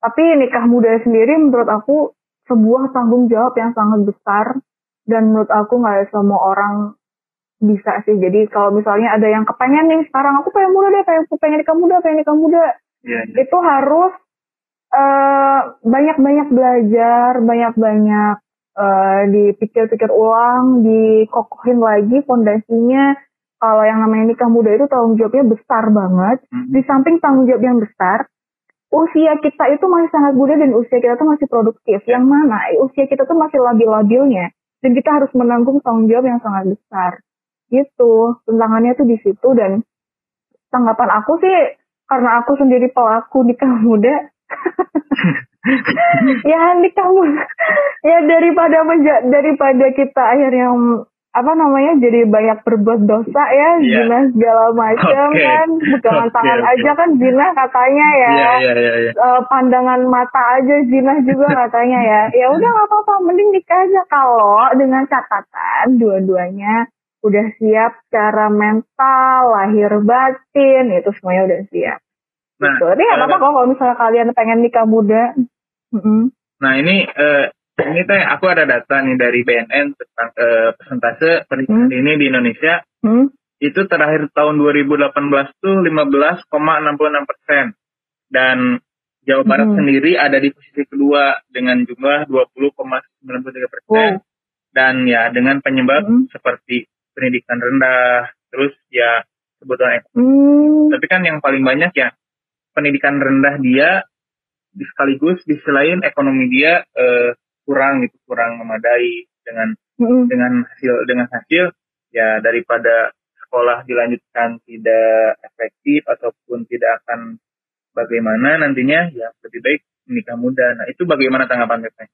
Tapi nikah muda sendiri menurut aku sebuah tanggung jawab yang sangat besar dan menurut aku nggak semua orang bisa sih. Jadi kalau misalnya ada yang kepengen nih sekarang aku pengen muda deh, pengen pengen nikah muda, pengen nikah muda, Iya. iya. itu harus banyak banyak-banyak belajar, banyak-banyak uh, dipikir-pikir ulang, dikokohin lagi fondasinya. Kalau yang namanya nikah muda itu tanggung jawabnya besar banget. Mhm. Di samping tanggung jawab yang besar, usia kita itu masih sangat muda dan usia kita tuh masih produktif. Yang mana usia kita tuh masih labil-labilnya dan kita harus menanggung tanggung jawab yang sangat besar gitu tentangannya tuh di situ dan tanggapan aku sih karena aku sendiri pelaku nikah muda ya nikah muda ya daripada menja daripada kita akhirnya apa namanya jadi banyak berbuat dosa ya zina segala macam Oke. kan pegangan Oke, tangan oke. aja kan zina katanya ya Iya, iya, iya, iya. Eh, pandangan mata aja zina juga katanya ya. Ya udah nggak apa-apa, mending nikah aja kalau dengan catatan dua-duanya udah siap secara mental, lahir batin, itu semuanya udah siap. Nah, Gitu. Ini nggak apa-apa kok kalau misalnya kalian pengen nikah muda. Nah ini eh, ini teh aku ada data nih dari BNN tentang eh, persentase pernikahan Hmm. ini di Indonesia Hmm? itu terakhir tahun 2018 tuh 15,66 persen dan Jawa Barat Hmm. sendiri ada di posisi kedua dengan jumlah 20,93 persen Wow. dan ya dengan penyebab Hmm. seperti pendidikan rendah terus ya kebutuhan ekonomi. Hmm. tapi kan yang paling banyak ya pendidikan rendah dia di- sekaligus di sisi lain ekonomi dia eh, kurang gitu kurang memadai dengan Mm-mm. dengan hasil dengan hasil ya daripada sekolah dilanjutkan tidak efektif ataupun tidak akan bagaimana nantinya ya lebih baik menikah muda. Nah itu bagaimana tanggapan Teteh?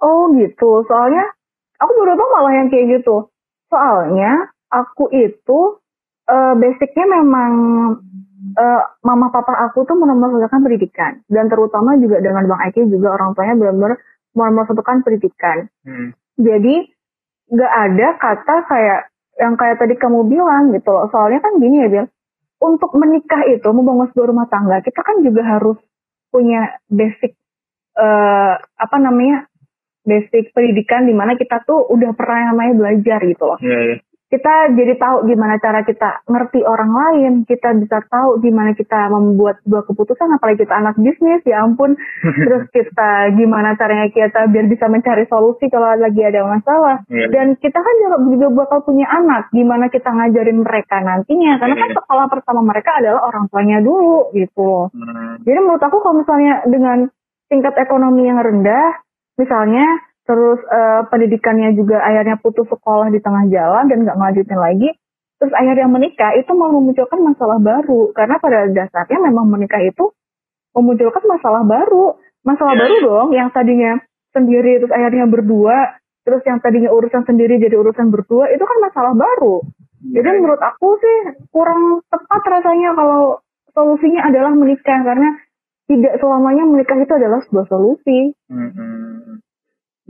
Oh gitu, soalnya aku baru tau malah yang kayak gitu. Soalnya aku itu eh, basicnya memang eh, mama papa aku tuh menomorkan pendidikan dan terutama juga dengan bang Eki juga orang tuanya benar-benar menomorkan pendidikan. Hmm. Jadi nggak ada kata kayak yang kayak tadi kamu bilang gitu loh. Soalnya kan gini ya Bil, untuk menikah itu membangun sebuah rumah tangga kita kan juga harus punya basic eh apa namanya basic pendidikan di mana kita tuh udah pernah namanya belajar gitu loh. Iya iya. Kita jadi tahu gimana cara kita ngerti orang lain, kita bisa tahu gimana kita membuat sebuah keputusan apalagi kita anak bisnis ya ampun. Terus kita gimana caranya kita biar bisa mencari solusi kalau lagi ada masalah. Iya. Dan kita kan juga, bakal punya anak, gimana kita ngajarin mereka nantinya. Karena kan Iya. sekolah pertama mereka adalah orang tuanya dulu gitu loh. Jadi menurut aku kalau misalnya dengan tingkat ekonomi yang rendah, misalnya terus eh, pendidikannya juga akhirnya putus sekolah di tengah jalan dan nggak ngajutin lagi, terus akhirnya menikah itu mau memunculkan masalah baru. Karena pada dasarnya memang menikah itu memunculkan masalah baru, masalah Iya, baru dong yang tadinya sendiri terus akhirnya berdua, terus yang tadinya urusan sendiri jadi urusan berdua itu kan masalah baru. Jadi Iya, iya. menurut aku sih kurang tepat rasanya kalau solusinya adalah menikah karena tidak selamanya menikah itu adalah sebuah solusi. Mm-mm.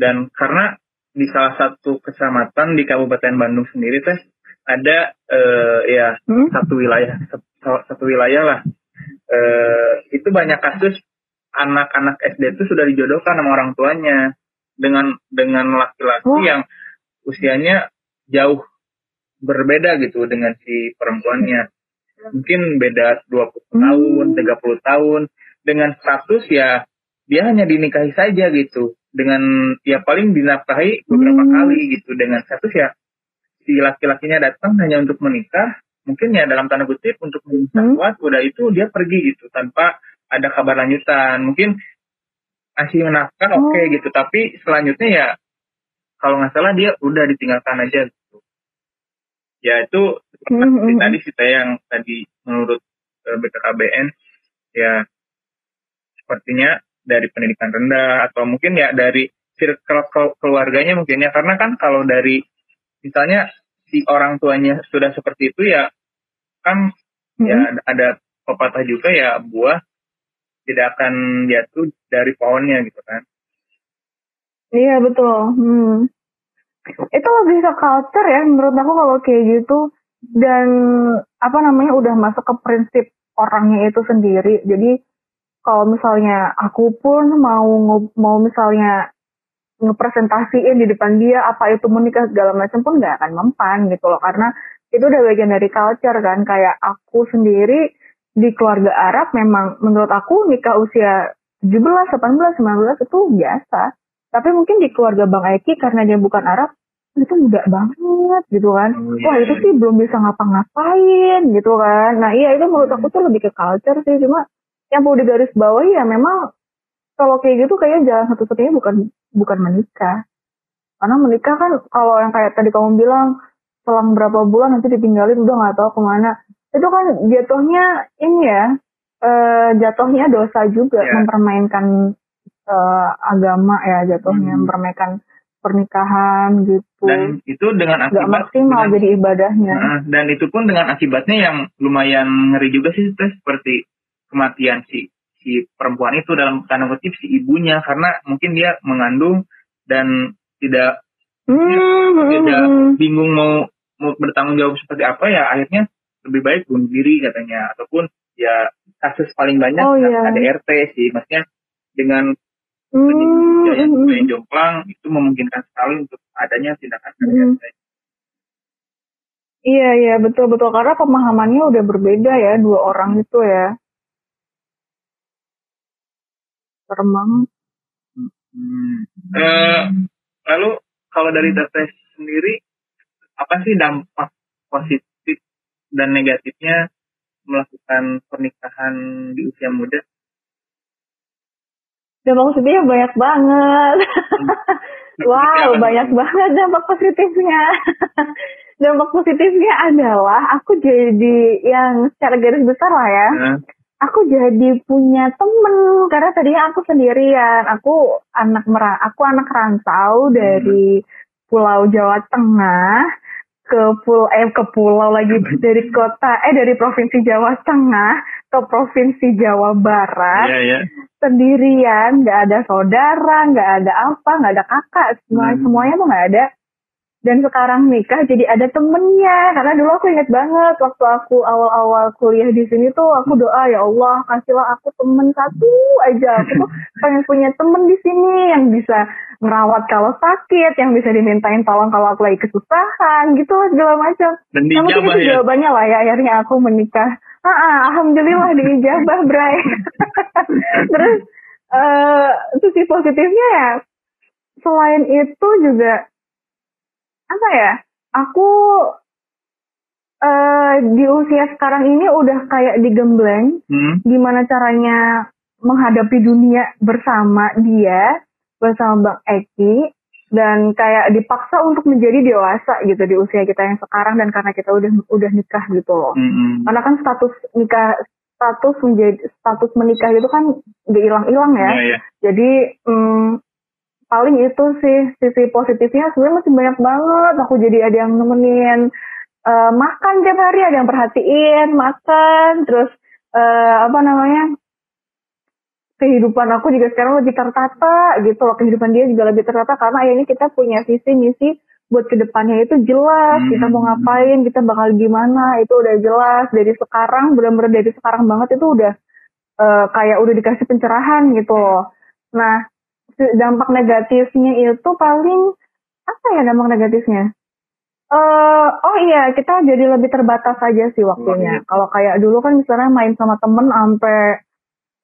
Dan karena di salah satu kecamatan di Kabupaten Bandung sendiri teh ada eh, ya Hmm? satu wilayah satu, wilayah lah eh, itu banyak kasus anak-anak SD itu sudah dijodohkan sama orang tuanya dengan dengan laki-laki Oh. yang usianya jauh berbeda gitu dengan si perempuannya. Mungkin beda 20 Hmm. tahun, 30 tahun. Dengan status ya dia hanya dinikahi saja gitu. Dengan ya paling dinafkahi beberapa Hmm. kali gitu. Dengan status ya si laki-lakinya datang hanya untuk menikah. Mungkin ya dalam tanda kutip untuk Hmm. menikah udah itu dia pergi gitu tanpa ada kabar lanjutan. Mungkin masih menafkah oke Oh. gitu. Tapi selanjutnya ya kalau nggak salah dia udah ditinggalkan aja gitu. Ya itu Hmm, seperti hmm, tadi sih yang tadi menurut eh, BKKBN ya sepertinya dari pendidikan rendah atau mungkin ya dari circle ke- keluarganya mungkin ya karena kan kalau dari misalnya si orang tuanya sudah seperti itu ya kan hmm. ya ada- ada pepatah juga ya buah tidak akan jatuh dari pohonnya gitu kan. Iya betul. Hmm. Itu lebih ke culture ya menurut aku kalau kayak gitu dan apa namanya udah masuk ke prinsip orangnya itu sendiri. Jadi kalau misalnya aku pun mau mau misalnya ngepresentasiin di depan dia apa itu menikah segala macam pun nggak akan mempan gitu loh. Karena itu udah bagian dari culture kan. Kayak aku sendiri di keluarga Arab memang menurut aku nikah usia 17, 18, 19 itu biasa. Tapi mungkin di keluarga Bang Eki karena dia bukan Arab itu muda banget gitu kan. Oh, iya. wah itu sih belum bisa ngapa-ngapain gitu kan. Nah iya itu menurut aku tuh lebih ke culture sih. Cuma yang perlu digaris bawahi ya memang kalau kayak gitu kayaknya jalan satu-satunya bukan bukan menikah karena menikah kan kalau yang kayak tadi kamu bilang selang berapa bulan nanti ditinggalin udah nggak tahu ke mana itu kan jatuhnya ini ya eh, jatuhnya dosa juga Ya. mempermainkan eh, agama ya jatuhnya Hmm. mempermainkan pernikahan gitu Dan itu dengan akibat maksimal dengan- jadi ibadahnya Nah, dan itu pun dengan akibatnya yang lumayan ngeri juga sih Teh, seperti kematian si si perempuan itu dalam tanda kutip si ibunya karena mungkin dia mengandung dan tidak Hmm, tidak hmm, bingung mau mau bertanggung jawab seperti apa ya akhirnya lebih baik bunuh diri katanya ataupun ya kasus paling banyak Oh, iya. ADRT sih maksudnya dengan hmm, penyidik hmm, yang jomplang itu memungkinkan sekali untuk adanya tindakan Hmm. ADRT. Iya iya betul betul karena pemahamannya udah berbeda ya dua orang itu ya. Serem banget. Hmm. Eh, lalu kalau dari Teteh sendiri apa sih dampak positif dan negatifnya melakukan pernikahan di usia muda? Dampak positifnya banyak banget. wow banyak banget dampak positifnya. dampak positifnya adalah aku jadi yang secara garis besar lah ya. Nah, Aku jadi punya temen karena tadinya aku sendirian. Aku anak mera aku anak rantau dari Pulau Jawa Tengah ke pulau eh ke pulau lagi dari kota eh dari provinsi Jawa Tengah ke provinsi Jawa Barat Iya ya. sendirian nggak ada saudara nggak ada apa nggak ada kakak semua Hmm. semuanya tuh nggak ada dan sekarang nikah jadi ada temennya karena dulu aku inget banget waktu aku awal-awal kuliah di sini tuh aku doa ya Allah kasihlah aku temen satu aja aku tuh pengen punya temen di sini yang bisa ngerawat kalau sakit yang bisa dimintain tolong kalau aku lagi kesusahan gitu lah segala macam dijabah itu ya. jawabannya lah ya akhirnya aku menikah. Ah, ah, alhamdulillah diijabah, Bray. Terus eh sisi positifnya ya selain itu juga apa ya? Aku eh di usia sekarang ini udah kayak digembleng Hmm. gimana caranya menghadapi dunia bersama dia bersama Bang Eki dan kayak dipaksa untuk menjadi dewasa gitu di usia kita yang sekarang dan karena kita udah udah nikah gitu loh. Hmm. Karena kan status nikah status menjadi status menikah itu kan gak hilang-hilang ya. Iya, iya. Jadi hmm, paling itu sih sisi positifnya sebenarnya masih banyak banget. Aku jadi ada yang nemenin eh, makan tiap hari, ada yang perhatiin makan, terus eh, apa namanya kehidupan aku juga sekarang lebih tertata gitu loh. Kehidupan dia juga lebih tertata karena ya ini kita punya visi misi buat ke depannya itu jelas. Hmm. Kita mau ngapain, kita bakal gimana itu udah jelas dari sekarang benar-benar dari sekarang banget itu udah uh, kayak udah dikasih pencerahan gitu loh. Nah, dampak negatifnya itu paling apa ya dampak negatifnya? Uh, oh iya, kita jadi lebih terbatas aja sih waktunya. Iya. Kalau kayak dulu kan misalnya main sama temen sampai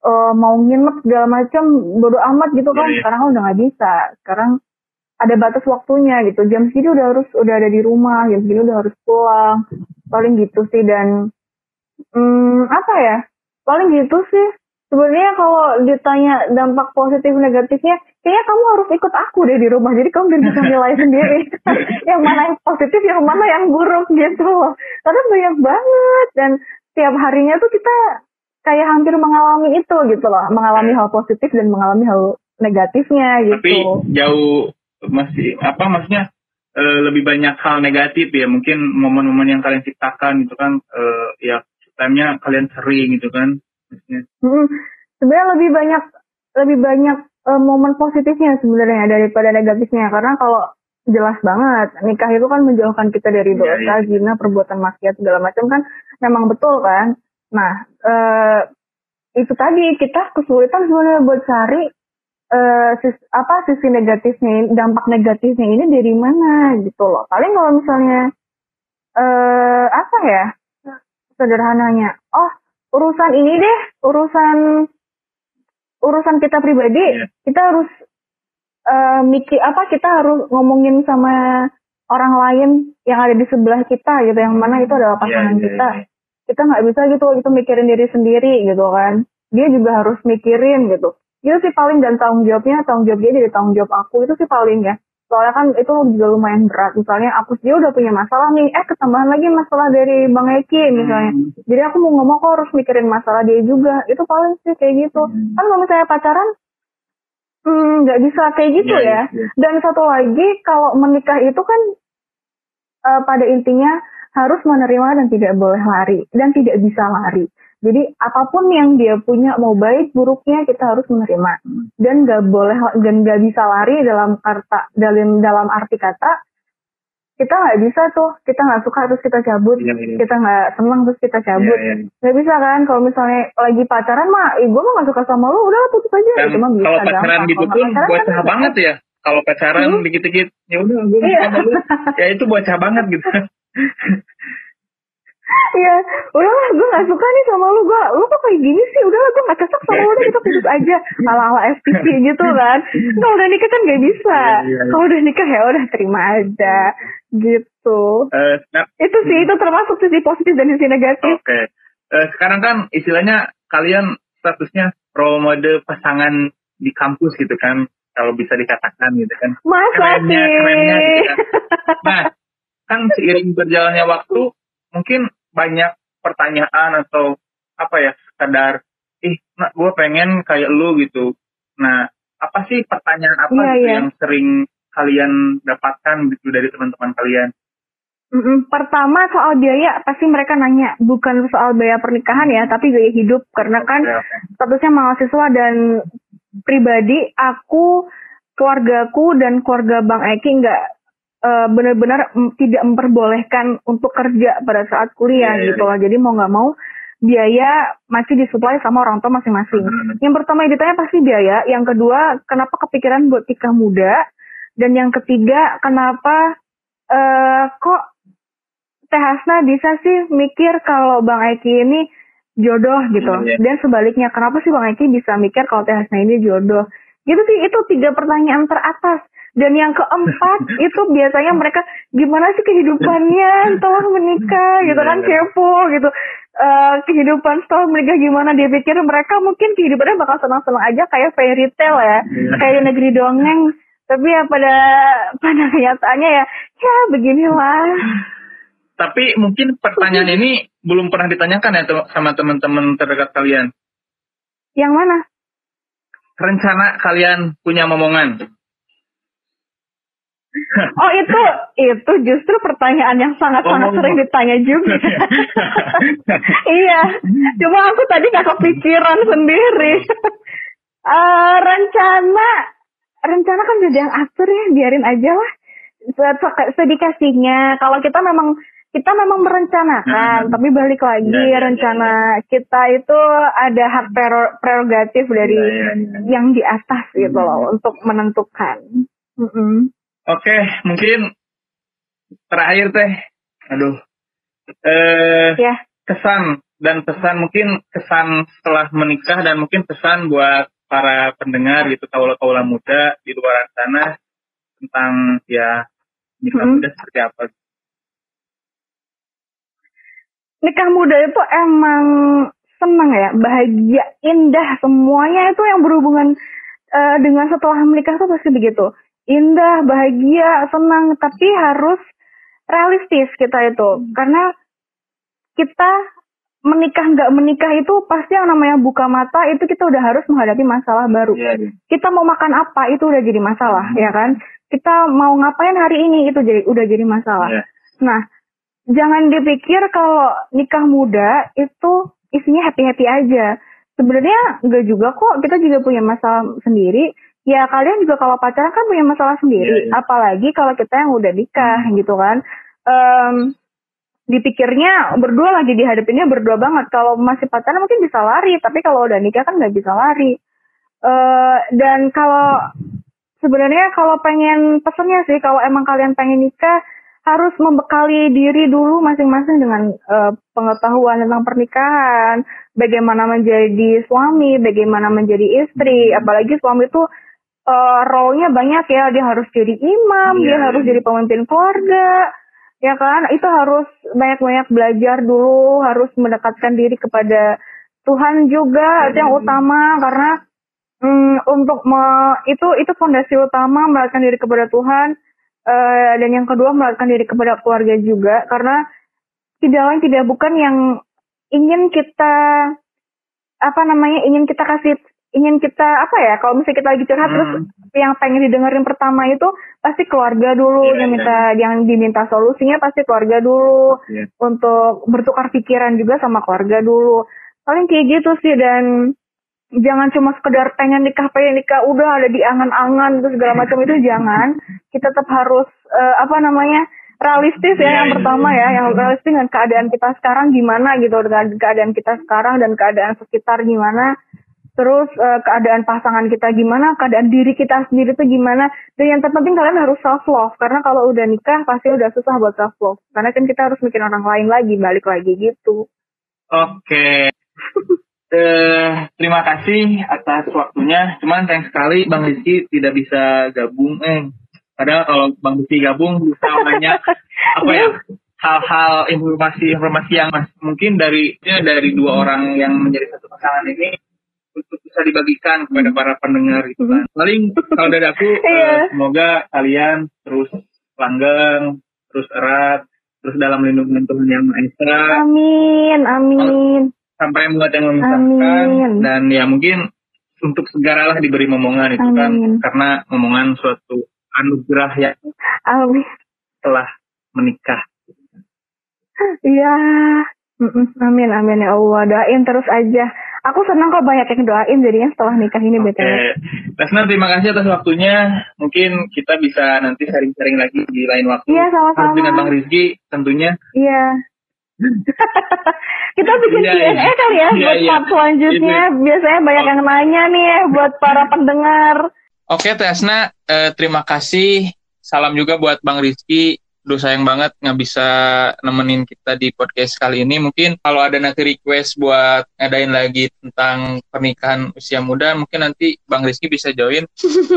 uh, mau nginep segala macam bodo amat gitu kan. Iya, Sekarang udah nggak bisa. Sekarang ada batas waktunya gitu. Jam segini udah harus udah ada di rumah, jam segini udah harus pulang. Paling gitu sih dan hmm, apa ya? Paling gitu sih. Sebenarnya kalau ditanya dampak positif negatifnya, kayaknya kamu harus ikut aku deh di rumah. Jadi kamu bisa nilai sendiri. yang mana yang positif, yang mana yang buruk gitu. Karena banyak banget dan tiap harinya tuh kita kayak hampir mengalami itu gitu loh, mengalami hal positif dan mengalami hal negatifnya gitu. Tapi jauh masih apa maksudnya e, lebih banyak hal negatif ya mungkin momen-momen yang kalian ciptakan itu kan e, ya time-nya kalian sering gitu kan. Hmm, sebenarnya lebih banyak lebih banyak e, momen positifnya sebenarnya daripada negatifnya karena kalau jelas banget nikah itu kan menjauhkan kita dari iya, dosa, ya, ya. zina, perbuatan maksiat segala macam kan memang betul kan. Nah, e, itu tadi kita kesulitan sebenarnya buat cari uh, sis, apa sisi negatifnya dampak negatifnya ini dari mana gitu loh paling kalau misalnya uh, apa ya sederhananya oh urusan ini deh urusan urusan kita pribadi yeah. kita harus uh, mikir apa kita harus ngomongin sama orang lain yang ada di sebelah kita gitu yang mana itu adalah iya, pasangan yeah, yeah, kita yeah. kita nggak bisa gitu itu mikirin diri sendiri gitu kan dia juga harus mikirin gitu itu sih paling dan tanggung jawabnya tanggung jawab dia jadi tanggung jawab aku itu sih paling ya soalnya kan itu juga lumayan berat misalnya aku dia udah punya masalah nih eh ketambahan lagi masalah dari bang Eki misalnya hmm. jadi aku mau ngomong kok harus mikirin masalah dia juga itu paling sih kayak gitu hmm. kan kalau misalnya pacaran hmm, nggak hmm, bisa kayak gitu yeah, ya yeah. Iya. dan satu lagi kalau menikah itu kan uh, pada intinya harus menerima dan tidak boleh lari dan tidak bisa lari jadi apa pun yang dia punya mau baik buruknya kita harus menerima dan gak boleh dan gak bisa lari dalam kata dalam dalam arti kata kita nggak bisa tuh kita nggak suka terus kita cabut ya, ya. kita nggak senang terus kita cabut iya, iya. nggak ya, ya. bisa kan kalau misalnya lagi pacaran mah eh, gue mah nggak suka sama lu udah putus aja dan itu mah bisa kalau pacaran gitu pun bocah kan banget ya kalau pacaran hmm? dikit-dikit ya udah gue iya. ya itu bocah banget gitu Iya, udah lah gue gak suka nih sama lu, gue, lu kok kayak gini sih, udah lah gue gak cocok sama lu, udah kita putus aja, ala-ala FTP gitu kan. Kalau udah nikah kan gak bisa, iya, iya, kalau udah nikah ya udah terima aja, gitu. Uh, nah, itu sih, itu termasuk sisi positif dan sisi negatif. Oke, okay. uh, eh, sekarang kan istilahnya kalian statusnya role model pasangan di kampus gitu kan, kalau bisa dikatakan gitu kan. Masa kerennya, sih? Kerennya gitu kan. Nah, kan seiring berjalannya waktu, mungkin banyak pertanyaan atau apa ya sekadar ih nah, gue pengen kayak lu gitu nah apa sih pertanyaan apa yeah, gitu yeah. yang sering kalian dapatkan gitu dari teman-teman kalian Mm-mm. Pertama soal biaya pasti mereka nanya bukan soal biaya pernikahan ya tapi gaya hidup karena kan okay. statusnya mahasiswa dan pribadi aku keluargaku dan keluarga Bang Eki nggak uh, benar-benar tidak memperbolehkan untuk kerja pada saat kuliah yeah, gitu iya. lah. Jadi mau nggak mau biaya masih disuplai sama orang tua masing-masing. Hmm. Yang pertama yang ditanya pasti biaya, yang kedua kenapa kepikiran buat nikah muda, dan yang ketiga kenapa uh, kok Teh Hasna bisa sih mikir kalau Bang Eki ini jodoh gitu. Yeah. Dan sebaliknya kenapa sih Bang Eki bisa mikir kalau Teh Hasna ini jodoh? Gitu sih itu tiga pertanyaan teratas dan yang keempat itu biasanya mereka gimana sih kehidupannya setelah menikah gitu kan iya. kepo gitu. Uh, kehidupan setelah menikah gimana dia pikir mereka mungkin kehidupannya bakal senang-senang aja kayak fairy tale ya, yeah. kayak negeri dongeng. Tapi ya pada pada kenyataannya ya ya beginilah. Tapi mungkin pertanyaan ini belum pernah ditanyakan ya sama teman-teman terdekat kalian. Yang mana? Rencana kalian punya momongan? Oh itu itu justru pertanyaan yang sangat-sangat oh, sering ditanya juga. iya, cuma aku tadi gak kepikiran sendiri. uh, rencana rencana kan jadi yang atur ya, biarin aja lah. Sedikasihnya, kalau kita memang kita memang merencanakan, Hmm. tapi balik lagi Ya, ya, ya, rencana kita itu ada hak prero- prerogatif dari Ya, ya, ya. yang di atas gitu loh untuk menentukan. Mm-mm. Oke, mungkin terakhir teh, aduh, eh Ya. kesan dan pesan mungkin kesan setelah menikah dan mungkin pesan buat para pendengar gitu kaula-kaula muda di luar sana tentang ya nikah Mm-mm. muda seperti apa. Nikah muda itu emang senang ya, bahagia, indah semuanya itu yang berhubungan eh, dengan setelah menikah tuh pasti begitu. Indah, bahagia, senang, tapi harus realistis kita itu. Karena kita menikah nggak menikah itu pasti yang namanya buka mata itu kita udah harus menghadapi masalah baru. Iya, Kita mau makan apa itu udah jadi masalah, ya kan? Kita mau ngapain hari ini itu jadi udah jadi masalah. Iya. Nah, jangan dipikir kalau nikah muda itu isinya happy-happy aja. Sebenarnya enggak juga kok, kita juga punya masalah sendiri. Ya kalian juga kalau pacaran kan punya masalah sendiri, Iya, iya. apalagi kalau kita yang udah nikah gitu kan. Em, dipikirnya berdua lagi dihadapinnya berdua banget. Kalau masih pacaran mungkin bisa lari, tapi kalau udah nikah kan nggak bisa lari. Eh dan kalau sebenarnya kalau pengen pesennya sih, kalau emang kalian pengen nikah harus membekali diri dulu masing-masing dengan eh, pengetahuan tentang pernikahan, bagaimana menjadi suami, bagaimana menjadi istri, apalagi suami itu eh, role-nya banyak ya, dia harus jadi imam, Iya, dia iya. harus jadi pemimpin keluarga, ya kan? Itu harus banyak-banyak belajar dulu, harus mendekatkan diri kepada Tuhan juga, itu yang utama karena mm, untuk me- itu itu fondasi utama mendekatkan diri kepada Tuhan eh, dan yang kedua mendekatkan diri kepada keluarga juga karena tidak lain tidak bukan yang ingin kita apa namanya ingin kita kasih ingin kita apa ya kalau misalnya kita lagi curhat Hmm. terus yang pengen didengerin pertama itu pasti keluarga dulu Iya, yang iya. minta yang diminta solusinya pasti keluarga dulu Iya. untuk bertukar pikiran juga sama keluarga dulu paling kayak gitu sih dan jangan cuma sekedar pengen nikah pengen nikah udah ada di angan-angan terus segala macam itu jangan kita tetap harus eh, apa namanya realistis ya Iya, yang iya. pertama ya yang realistis dengan keadaan kita sekarang gimana gitu dengan keadaan kita sekarang dan keadaan sekitar gimana terus eh, keadaan pasangan kita gimana keadaan diri kita sendiri tuh gimana dan yang terpenting kalian harus self love karena kalau udah nikah pasti udah susah buat self love karena kan kita harus mikir orang lain lagi balik lagi gitu Oke. Eh, terima kasih atas waktunya. Cuman sayang sekali Bang Rizky tidak bisa gabung. Eh, padahal kalau Bang Rizky gabung bisa banyak apa ya hal-hal informasi-informasi yang mas- mungkin dari ya, dari dua orang yang menjadi satu pasangan ini untuk bisa dibagikan kepada para pendengar gitu kan. Paling kalau dari aku Iya. semoga kalian terus langgeng, terus erat, terus dalam lindungan Tuhan yang Maha Esa. Amin amin. Sampai muat yang memisahkan. Amin. dan ya mungkin untuk segeralah diberi momongan itu kan. Karena momongan suatu anugerah yang amin. Telah menikah. Iya, amin amin ya Allah. Doain terus aja. Aku senang kok banyak yang doain jadinya setelah nikah ini Oke, btw. Lesnar terima kasih atas waktunya. Mungkin kita bisa nanti sharing-sharing lagi di lain waktu. Iya sama-sama. dengan Bang Rizky tentunya. Iya. Kita bikin Iya, Q&A iya. kali ya Iya, buat iya. part selanjutnya. Biasanya banyak yang nanya nih ya buat para pendengar. Oke Tesna, eh, terima kasih. Salam juga buat Bang Rizky. Duh sayang banget nggak bisa nemenin kita di podcast kali ini. Mungkin kalau ada nanti request buat ngadain lagi tentang pernikahan usia muda, mungkin nanti Bang Rizky bisa join.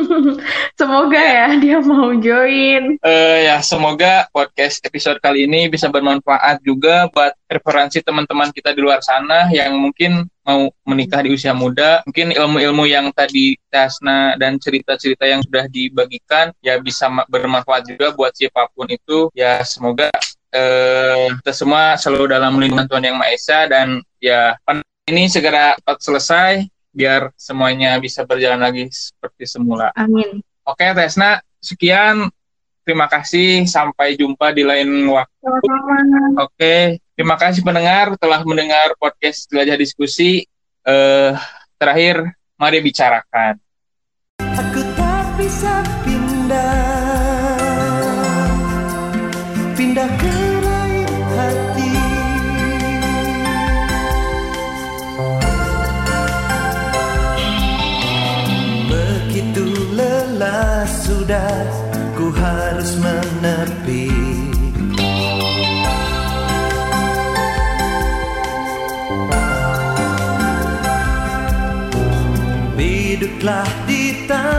Semoga ya dia mau join. Eh, ya semoga podcast episode kali ini bisa bermanfaat juga buat referensi teman-teman kita di luar sana yang mungkin mau menikah di usia muda. Mungkin ilmu-ilmu yang tadi Tasna dan cerita-cerita yang sudah dibagikan ya bisa ma- bermanfaat juga buat siapa pun itu. Ya semoga eh, kita semua selalu dalam lindungan Tuhan Yang Maha Esa dan ya ini segera cepat selesai biar semuanya bisa berjalan lagi seperti semula. Amin. Oke, Tesna, sekian. Terima kasih. Sampai jumpa di lain waktu. Oke, terima kasih pendengar telah mendengar podcast Jelajah Diskusi. Eh, terakhir, mari bicarakan. Aku tak bisa pindah clarita